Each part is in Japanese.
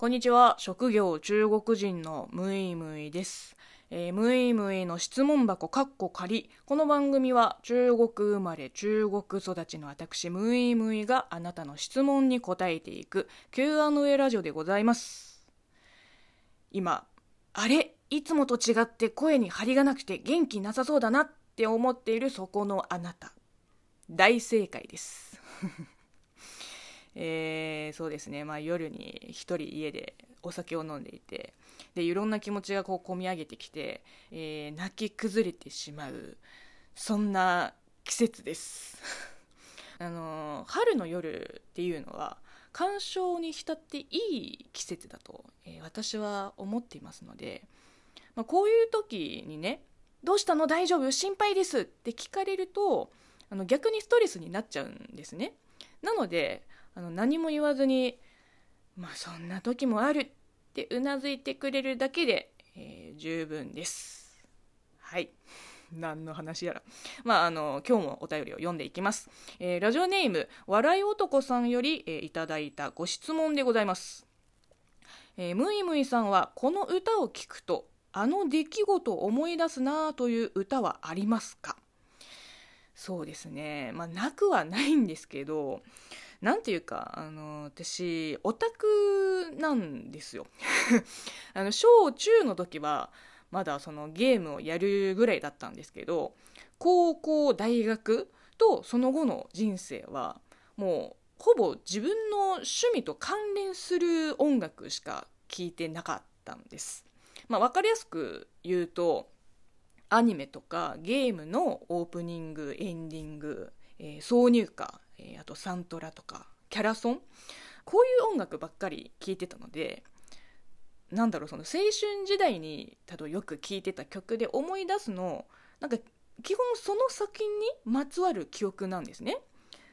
こんにちは。職業中国人のムイムイです。えームイムイの質問箱かっこ仮。この番組は中国生まれ中国育ちの私ムイムイがあなたの質問に答えていく Q&A ラジオでございます。今、あれ？いつもと違って声に張りがなくて元気なさそうだなって思っているそこのあなた。大正解です。えーそうですね、まあ、夜に一人家でお酒を飲んでいてでいろんな気持ちがこう込み上げてきて、えー泣き崩れてしまうそんな季節です。あの春の夜っていうのは鑑賞に浸っていい季節だと、えー私は思っていますので、まあ、こういう時にね「どうしたの？大丈夫？心配です」って聞かれるとあの逆にストレスになっちゃうんですね。なのであの何も言わずに「まあそんな時もある」ってうなずいてくれるだけで、えー十分です。はい。何の話やら。まああの今日もお便りを読んでいきます、えーラジオネーム笑い男さんより、えーいただいたご質問でございます、えーむいむいさんはこの歌を聴くとあの出来事を思い出すなという歌はありますか？そうですね。まあなくはないんですけどなんていうかあの私オタクなんですよ。あの小中の時はまだそのゲームをやるぐらいだったんですけど高校大学とその後の人生はもうほぼ自分の趣味と関連する音楽しか聴いてなかったんです、まあ、分かりやすく言うとアニメとかゲームのオープニングエンディング、えー挿入歌、えーあとサントラとかキャラソン。こういう音楽ばっかり聴いてたのでなんだろうその青春時代に多分よく聴いてた曲で思い出すのなんか基本その作品にまつわる記憶なんですね。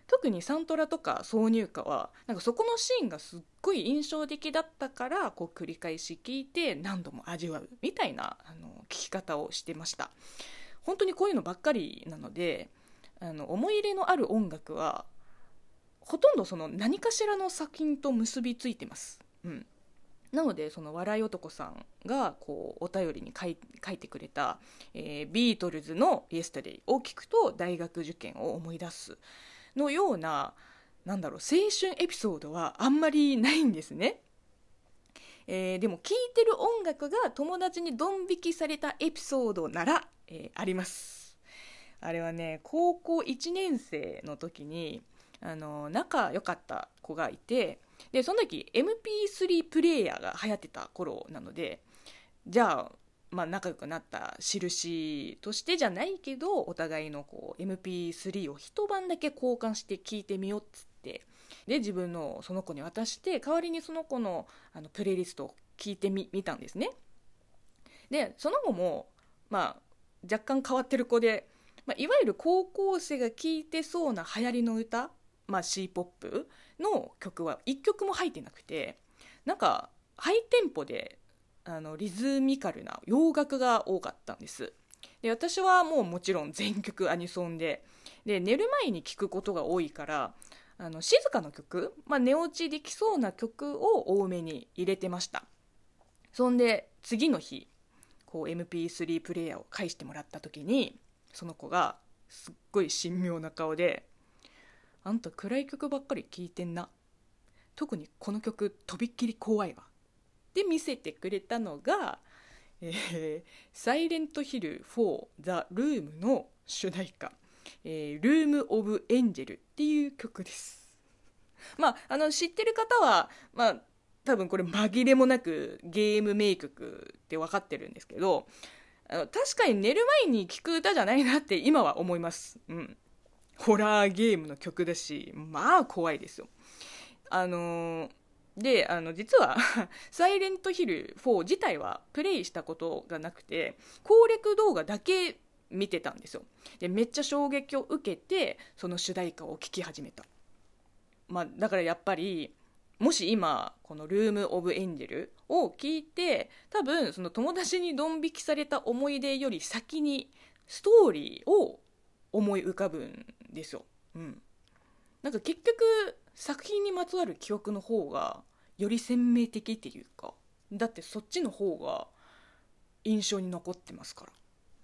特にサントラとか挿入歌はなんかそこのシーンがすっごい印象的だったからこう繰り返し聴いて何度も味わうみたいなあの聴き方をしてました。本当にこういうのばっかりなのであの思い入れのある音楽はほとんどその何かしらの作品と結びついてます、うん、なのでその笑い男さんがこうお便りに書いてくれた、えービートルズの「イエスタデイ」を聞くと大学受験を思い出すのようななんだろう青春エピソードはあんまりないんですね。えーでも聴いてる音楽が友達にドン引きされたエピソードなら、えーあります。あれはね高校1年生の時にあの仲良かった子がいてでその時 MP3 プレイヤーが流行ってた頃なのでじゃあ、まあ、仲良くなった印としてじゃないけどお互いのこう MP3 を一晩だけ交換して聞いてみようっつってで自分のその子に渡して代わりにその子のあのプレイリストを聞いてみたんですね。でその子も、まあ、若干変わってる子で、まあ、いわゆる高校生が聴いてそうな流行りの歌、まあ、c ポップの曲は1曲も入ってなくてなんかハイテンポであのリズミカルな洋楽が多かったんです。で私はもうもちろん全曲アニソンでで寝る前に聴くことが多いからあの静かな曲、まあ、寝落ちできそうな曲を多めに入れてました。そんで次の日こう MP3 プレイヤーを返してもらった時にその子がすっごい神妙な顔で「あんた暗い曲ばっかり聴いてんな。特にこの曲とびっきり怖いわ」で見せてくれたのが「えーサイレントヒル4ザ・ルームの主題歌「えールーム・オブ・エンジェル」っていう曲です。まああの知ってる方はまあ多分これ紛れもなくゲーム名曲って分かってるんですけど確かに寝る前に聴く歌じゃないなって今は思います。うん。ホラーゲームの曲だしまあ怖いですよ。あのーであの実は「サイレントヒル4」自体はプレイしたことがなくて攻略動画だけ見てたんですよ。でめっちゃ衝撃を受けてその主題歌を聴き始めた、まあ、だからやっぱりもし今この「ルーム・オブ・エンジェル」を聞いて多分その友達にドン引きされた思い出より先にストーリーを思い浮かぶんですよ、うん、なんか結局作品にまつわる記憶の方がより鮮明的っていうかだってそっちの方が印象に残ってますから。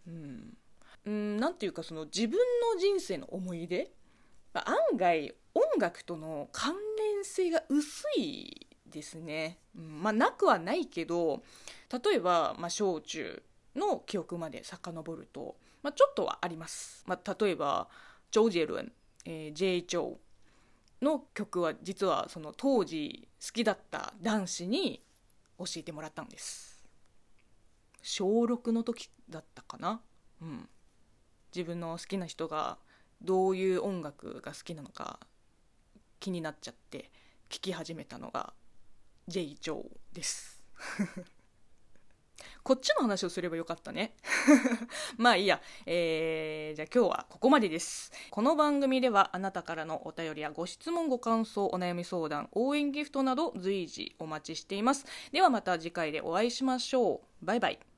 うん。うんなんていうかその自分の人生の思い出？案外音楽との関連性が薄いですね、うん、まあなくはないけど例えば、まあ、小中の記憶まで遡ると、まあ、ちょっとはあります、まあ、例えばジョージェルン、えー、J. チョウの曲は実はその当時好きだった男子に教えてもらったんです。小6の時だったかな。うん。自分の好きな人がどういう音楽が好きなのか気になっちゃって聴き始めたのが J. ジョーです こっちの話をすればよかったね。まあいいや。えー、じゃあ今日はここまでです。この番組ではあなたからのお便りやご質問、ご感想、お悩み相談、応援ギフトなど随時お待ちしています。ではまた次回でお会いしましょう。バイバイ。